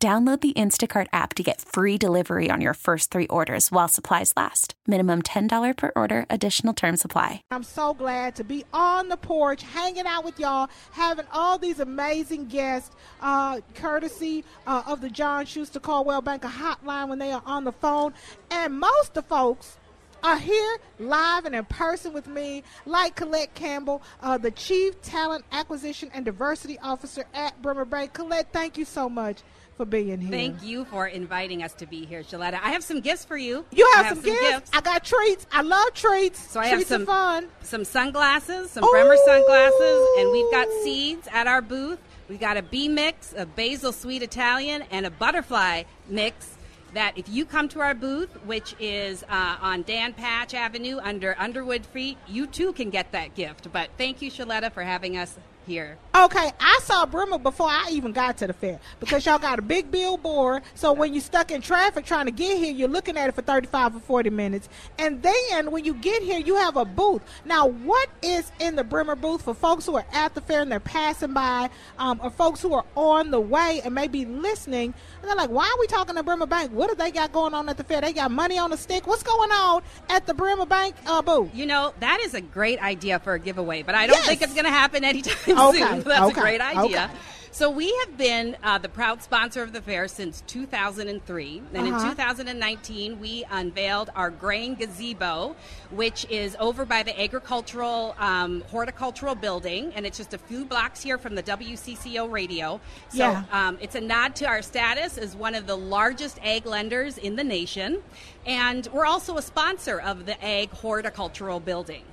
Download the Instacart app to get free delivery on your first three orders while supplies last. Minimum $10 per order, additional term supply. I'm so glad to be on the porch, hanging out with y'all, having all these amazing guests, uh, courtesy uh, of the John Schuster Coldwell Banker hotline when they are on the phone. And most of folks are here live and in person with me, like Colette Campbell, uh, the Chief Talent Acquisition and Diversity Officer at Bremer Bank. Colette, thank you so much for being here. Thank you for inviting us to be here, Shaletta. I have some gifts for you. You have, have some, some gifts? gifts? I got treats. I love treats. So I treats have some fun. some sunglasses, some Ooh. Bremer sunglasses, and we've got seeds at our booth. We got a bee mix, a basil sweet Italian, and a butterfly mix. That if you come to our booth, which is uh, on Dan Patch Avenue under Underwood Street, you too can get that gift. But thank you, Shaletta, for having us here. Okay, I saw Bremer before I even got to the fair because y'all got a big billboard. So when you're stuck in traffic trying to get here, you're looking at it for 35 or 40 minutes. And then when you get here, you have a booth. Now, what is in the Bremer booth for folks who are at the fair and they're passing by, um, or folks who are on the way and maybe listening? And they're like, why are we talking to Bremer Bank? What do they got going on at the fair? They got money on the stick. What's going on at the Bremer Bank uh, booth? You know, that is a great idea for a giveaway, but I don't yes. think it's going to happen anytime okay. soon. That's okay. a great idea. Okay. So we have been uh, the proud sponsor of the fair since 2003, and uh-huh. in 2019 we unveiled our grain gazebo, which is over by the agricultural um, horticultural building, and it's just a few blocks here from the WCCO radio. So yeah. um, it's a nod to our status as one of the largest ag lenders in the nation, and we're also a sponsor of the ag horticultural building.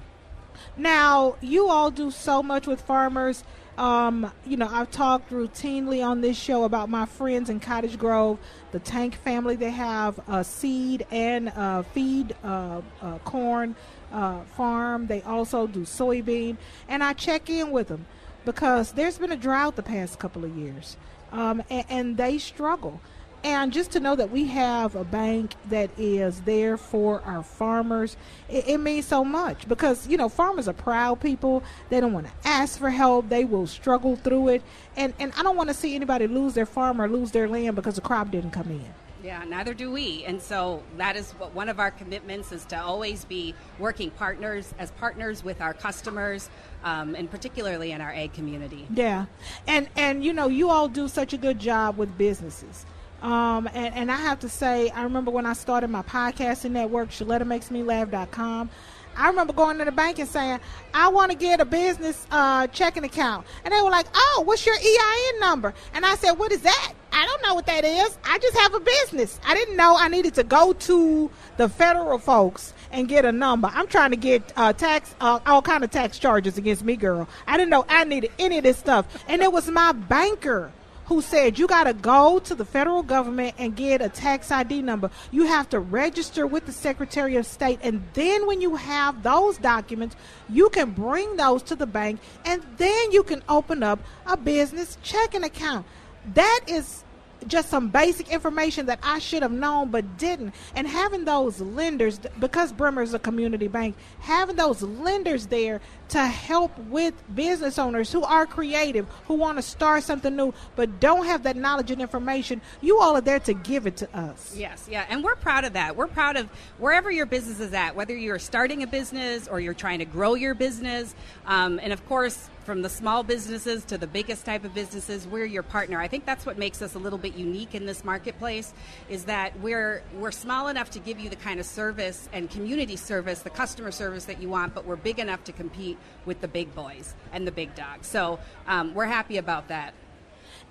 Now you all do so much with farmers um, you know, I've talked routinely on this show about my friends in Cottage Grove, the Tank family. They have a seed and a feed uh, uh, corn uh, farm. They also do soybean, and I check in with them because there's been a drought the past couple of years, um, and, and they struggle. And just to know that we have a bank that is there for our farmers, it, it, means so much because, you know, farmers are proud people. They don't want to ask for help. They will struggle through it. And, and I don't want to see anybody lose their farm or lose their land because the crop didn't come in. Yeah, neither do we. And so that is what one of our commitments is to always be working partners as partners with our customers, um, and particularly in our ag community. Yeah, and and you know you all do such a good job with businesses. Um, and, and I have to say, I remember when I started my podcasting network, ShalettaMakesMeLaugh.com. I remember going to the bank and saying, I want to get a business uh, checking account. And they were like, Oh, what's your EIN number? And I said, What is that? I don't know what that is. I just have a business. I didn't know I needed to go to the federal folks and get a number. I'm trying to get uh, tax, uh, all kind of tax charges against me, girl. I didn't know I needed any of this stuff. And it was my banker who said you got to go to the federal government and get a tax ID number. You have to register with the Secretary of State. And then when you have those documents, you can bring those to the bank and then you can open up a business checking account. That is just some basic information that I should have known but didn't. And having those lenders, because Bremer is a community bank, having those lenders there to help with business owners who are creative, who want to start something new, but don't have that knowledge and information, you all are there to give it to us. Yes, yeah, and we're proud of that. We're proud of wherever your business is at, whether you're starting a business or you're trying to grow your business. Um, and of course, from the small businesses to the biggest type of businesses, we're your partner. I think that's what makes us a little bit unique in this marketplace is that we're we're small enough to give you the kind of service and community service, the customer service that you want, but we're big enough to compete with the big boys and the big dogs. So um, we're happy about that.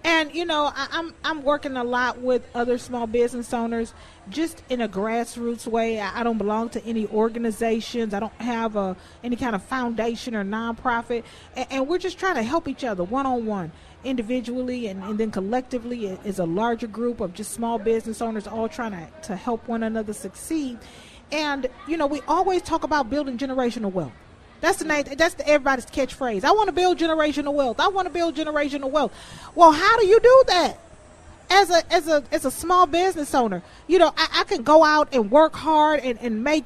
And you know, I, I'm I'm working a lot with other small business owners, just in a grassroots way. I, I don't belong to any organizations. I don't have a any kind of foundation or nonprofit, and, and we're just trying to help each other one on one, individually, and, and then collectively as a larger group of just small business owners, all trying to to help one another succeed. And you know, we always talk about building generational wealth. That's the name. That's the, everybody's catchphrase. I want to build generational wealth. I want to build generational wealth. Well, how do you do that? As a as a as a small business owner, you know, I, I can go out and work hard and and make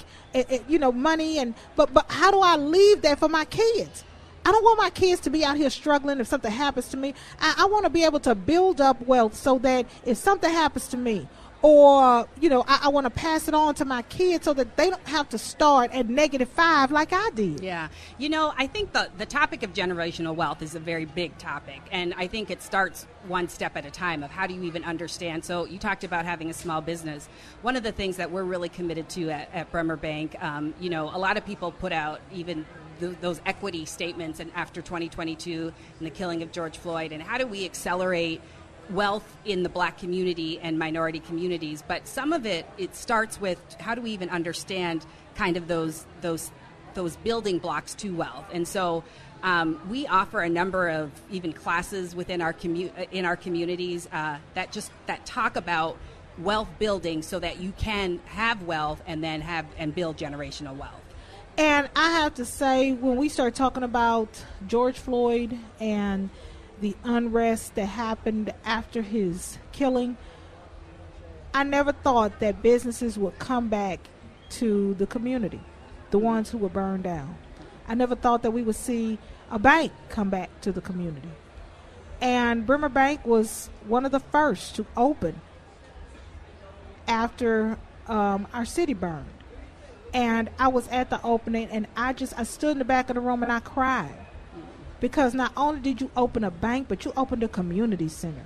you know money and but but how do I leave that for my kids? I don't want my kids to be out here struggling if something happens to me. I, I want to be able to build up wealth so that if something happens to me or you know i, I want to pass it on to my kids so that they don't have to start at negative five like i did. Yeah. You know i think the, the topic of generational wealth is a very big topic and i think it starts one step at a time of how do you even understand. So you talked about having a small business. One of the things that we're really committed to at, at bremer bank um, you know a lot of people put out even those equity statements and after 2022 and the killing of george floyd and how do we accelerate wealth in the black community and minority communities but some of it it starts with how do we even understand kind of those those those building blocks to wealth? And so um, we offer a number of even classes within our commu- in our communities uh, that just that talk about wealth building so that you can have wealth and then have and build generational wealth. And i have to say when we start talking about george floyd and the unrest that happened after his killing, I never thought that businesses would come back to the community, the ones who were burned down. I never thought that we would see a bank come back to the community. And Bremer Bank was one of the first to open after um, our city burned. And I was at the opening, and I just I stood in the back of the room and I cried because not only did you open a bank, but you opened a community center.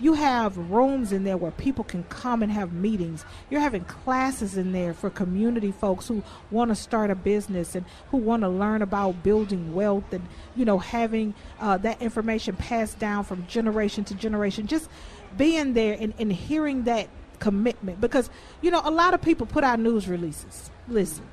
You have rooms in there where people can come and have meetings. You're having classes in there for community folks who want to start a business and who want to learn about building wealth and, you know, having uh, that information passed down from generation to generation. Just being there and, and hearing that commitment because, you know, a lot of people put out news releases. Listen,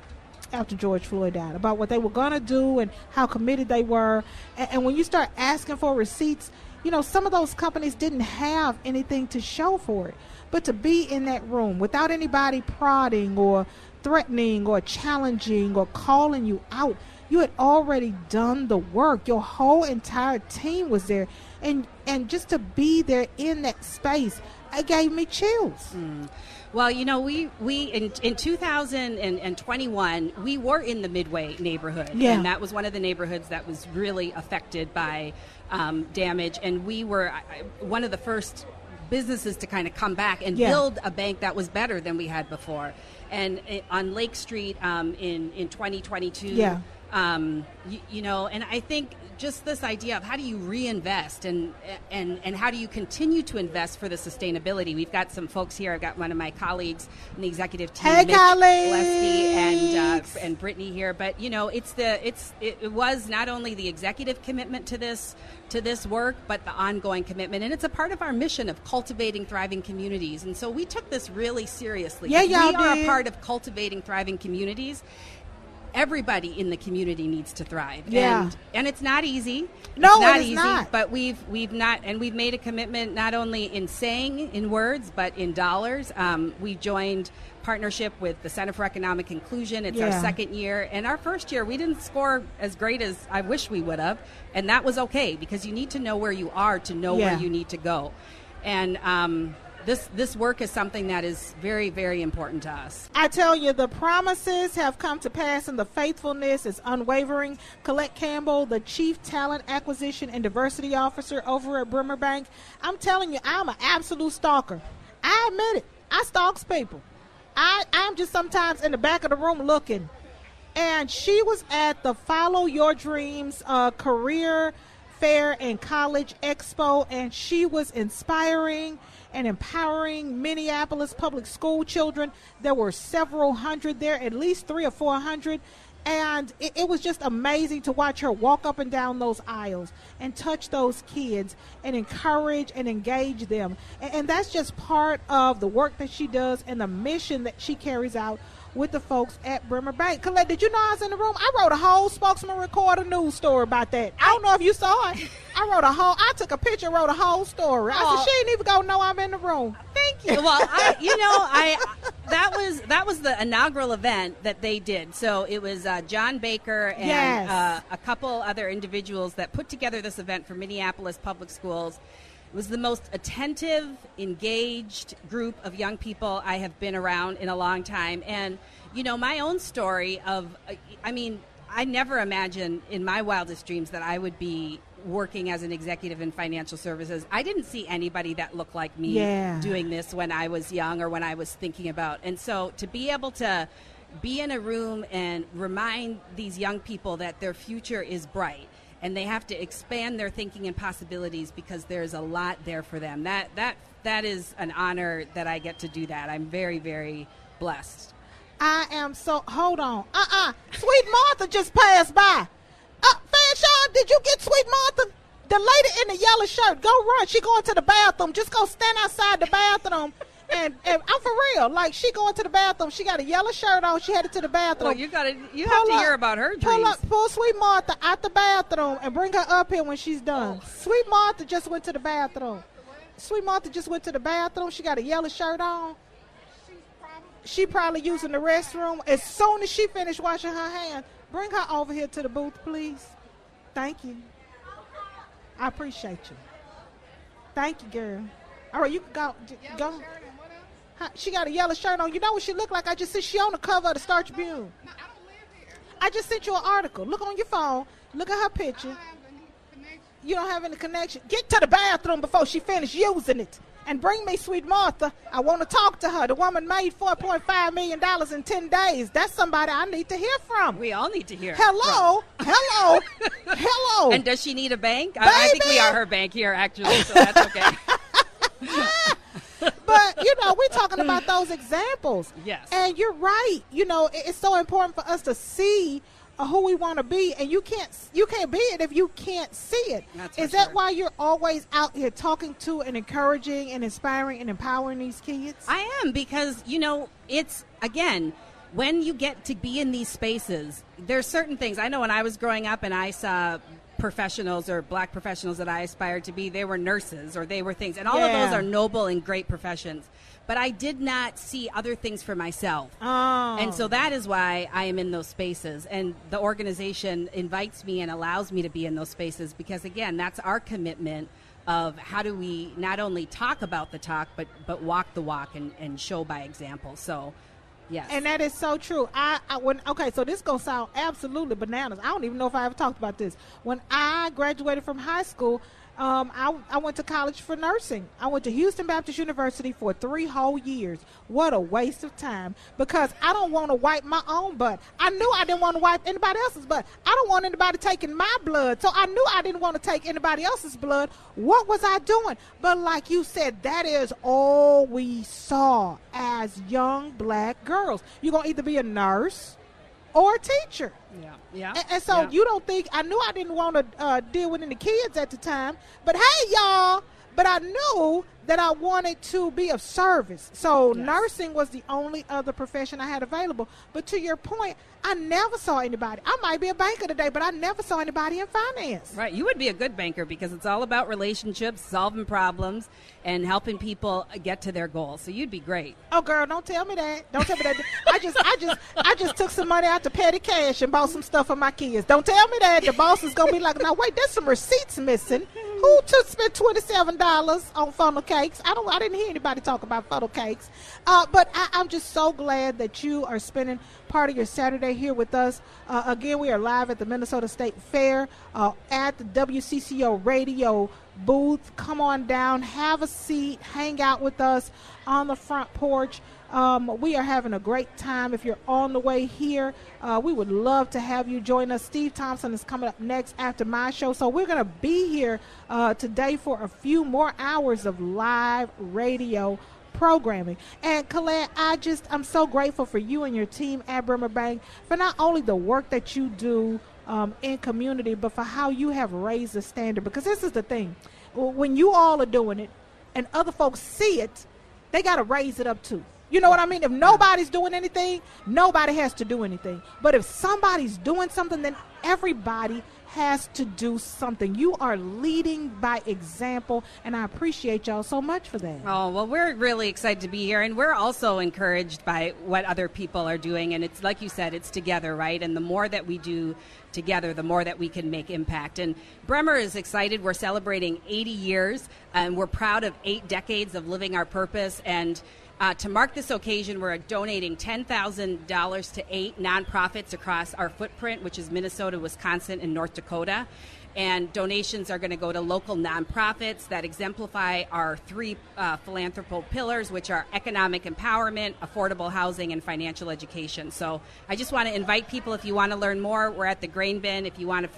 after George Floyd died about what they were going to do and how committed they were. And, and, when you start asking for receipts, you know, some of those companies didn't have anything to show for it. But to be in that room without anybody prodding or threatening or challenging or calling you out, you had already done the work. Your whole entire team was there. And and just to be there in that space, it gave me chills. Mm. Well, you know, we we in, in 2021 we were in the Midway neighborhood, yeah. and that was one of the neighborhoods that was really affected by um, damage, and we were one of the first businesses to kind of come back and yeah. build a bank that was better than we had before. And it, on Lake Street um, in in 2022, yeah. Um, you, you, know, and I think just this idea of how do you reinvest and and and how do you continue to invest for the sustainability. We've got some folks here. I've got one of my colleagues in the executive team, hey, Mitch and uh, and Brittany here. But you know, it's the it's it, it was not only the executive commitment to this to this work, but the ongoing commitment. And it's a part of our mission of cultivating thriving communities. And so we took this really seriously. Yeah, y'all we are did. a part of cultivating thriving communities everybody in the community needs to thrive. Yeah. And, and it's not easy. No, it's not it is easy. not. But we've we've not and we've made a commitment not only in saying in words but in dollars. Um, we joined partnership with the Center for Economic Inclusion. It's Yeah. our second year, and our first year we didn't score as great as I wish we would have, and that was okay because you need to know where you are to know Yeah. where you need to go, and. Um, this, this work is something that is very, very important to us. I tell you, the promises have come to pass and the faithfulness is unwavering. Colette Campbell, the Chief Talent Acquisition and Diversity Officer over at Bremer Bank, I'm telling you, I'm an absolute stalker. I admit it. I stalks people. I, I'm just sometimes in the back of the room looking. And she was at the Follow Your Dreams uh, career fair and college expo, and she was inspiring and empowering Minneapolis public school children. There were several hundred there, at least three or four hundred. And it, it, was just amazing to watch her walk up and down those aisles and touch those kids and encourage and engage them. And, and that's just part of the work that she does and the mission that she carries out with the folks at Bremer Bank. Colette, did you know I was in the room? I wrote a whole spokesman recorder news story about that. I don't know if you saw it. I wrote a whole. I took a picture, wrote a whole story. I said she ain't even gonna know I'm in the room. Thank you. Well, I, you know, I that was that was the inaugural event that they did. So it was uh, John Baker and yes. uh, a couple other individuals that put together this event for Minneapolis Public Schools. Was the most attentive, engaged group of young people I have been around in a long time. And, you know, my own story of, I mean, I never imagined in my wildest dreams that I would be working as an executive in financial services. I didn't see anybody that looked like me yeah. doing this when I was young or when I was thinking about. And so to be able to be in a room and remind these young people that their future is bright and they have to expand their thinking and possibilities because there's a lot there for them. That that that is an honor that I get to do that. I'm very very blessed. I am so. Hold on. Uh uh-uh. uh Sweet Martha just passed by. Uh, Fanshawn, did you get Sweet Martha? The lady in the yellow shirt. Go run. She going to the bathroom. Just go stand outside the bathroom and, and I'm for real. Like she going to the bathroom. She got a yellow shirt on. She headed to the bathroom. Well, you got to you have to up, hear about her dreams. Pull up, pull Sweet Martha out the bathroom and bring her up here when she's done. Oh. Sweet Martha just went to the bathroom. Sweet Martha just went to the bathroom. She got a yellow shirt on. She probably using the restroom. As soon as she finished washing her hands, bring her over here to the booth, please. Thank you. I appreciate you. Thank you, girl. All right, you can go. Go. She got a yellow shirt on. You know what she looked like? I just said she on the cover of the Star Tribune. No, I don't live here. I just sent you an article. Look on your phone. Look at her picture. You don't have any connection. Get to the bathroom before she finish using it. And bring me Sweet Martha. I want to talk to her. The woman made $4.5 million in 10 days. That's somebody I need to hear from. We all need to hear Hello. From. Hello. Hello. And does she need a bank? I, I think we are her bank here, actually, so that's okay. but you know, we're talking about those examples. Yes. And you're right. You know, it's so important for us to see uh, who we want to be, and you can't you can't be it if you can't see it. That's Is that sure. why you're always out here talking to and encouraging and inspiring and empowering these kids? I am because you know it's again when you get to be in these spaces. There's certain things I know when I was growing up and I saw professionals or black professionals that I aspired to be. They were nurses or they were things. And all yeah. of those are noble and great professions. But I did not see other things for myself. Oh. And so that is why I am in those spaces. And the organization invites me and allows me to be in those spaces because, again, that's our commitment of how do we not only talk about the talk, but, but walk the walk and, and show by example. So Yes. And that is so true. I, I when okay, so this gonna sound absolutely bananas. I don't even know if I ever talked about this. When I graduated from high school, um, I, I went to college for nursing. I went to Houston Baptist University for three whole years. What a waste of time because I don't want to wipe my own butt. I knew I didn't want to wipe anybody else's butt. I don't want anybody taking my blood. So I knew I didn't want to take anybody else's blood. What was I doing? But like you said, that is all we saw as young black girls. You're going to either be a nurse or a teacher. Yeah, yeah. And, and so yeah. you don't think I knew I didn't want to uh, deal with any kids at the time, but hey, y'all. But I knew that I wanted to be of service. So yes. nursing was the only other profession I had available. But to your point, I never saw anybody. I might be a banker today, but I never saw anybody in finance. Right. You would be a good banker because it's all about relationships, solving problems, and helping people get to their goals. So you'd be great. Oh, girl, don't tell me that. Don't tell me that. I just, I just, I just took some money out to petty cash and bought some stuff for my kids. Don't tell me that. The boss is gonna be like, "Now wait, there's some receipts missing." Who took spent twenty seven dollars on funnel cakes? I don't. I didn't hear anybody talk about funnel cakes. Uh, but I, I'm just so glad that you are spending part of your Saturday here with us. Uh, again, we are live at the Minnesota State Fair uh, at the WCCO Radio booth. Come on down, have a seat, hang out with us on the front porch. Um, we are having a great time. If you're on the way here, uh, we would love to have you join us. Steve Thompson is coming up next after my show. So we're going to be here uh, today for a few more hours of live radio programming. And Colette, I just I'm so grateful for you and your team at Bremer Bank for not only the work that you do um, in community, but for how you have raised the standard. Because this is the thing, when you all are doing it, and other folks see it, they got to raise it up too. You know what I mean? If nobody's doing anything, nobody has to do anything. But if somebody's doing something, then everybody has to do something. You are leading by example, and I appreciate y'all so much for that. Oh, well, we're really excited to be here, and we're also encouraged by what other people are doing. And it's like you said, it's together, right? And the more that we do together, the more that we can make impact. And Bremer is excited. We're celebrating 80 years, and we're proud of eight decades of living our purpose. And uh, to mark this occasion, we're donating $10,000 to eight nonprofits across our footprint, which is Minnesota, Wisconsin, and North Dakota. And donations are going to go to local nonprofits that exemplify our three uh, philanthropical pillars, which are economic empowerment, affordable housing, and financial education. So I just want to invite people if you want to learn more, we're at the grain bin. If you want to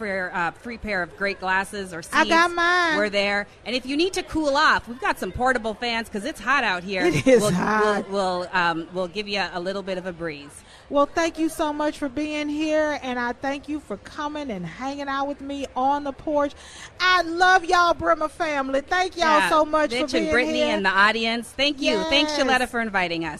for a uh, free pair of great glasses or seats. I got mine. We're there. And if you need to cool off, we've got some portable fans because it's hot out here. It is we'll, hot. We'll, we'll, um, we'll give you a little bit of a breeze. Well, thank you so much for being here, and I thank you for coming and hanging out with me on the porch. I love y'all, Bremer family. Thank y'all yeah, so much Mitch for being and Brittany here. and the audience. Thank you. Yes. Thanks, Shaletta, for inviting us.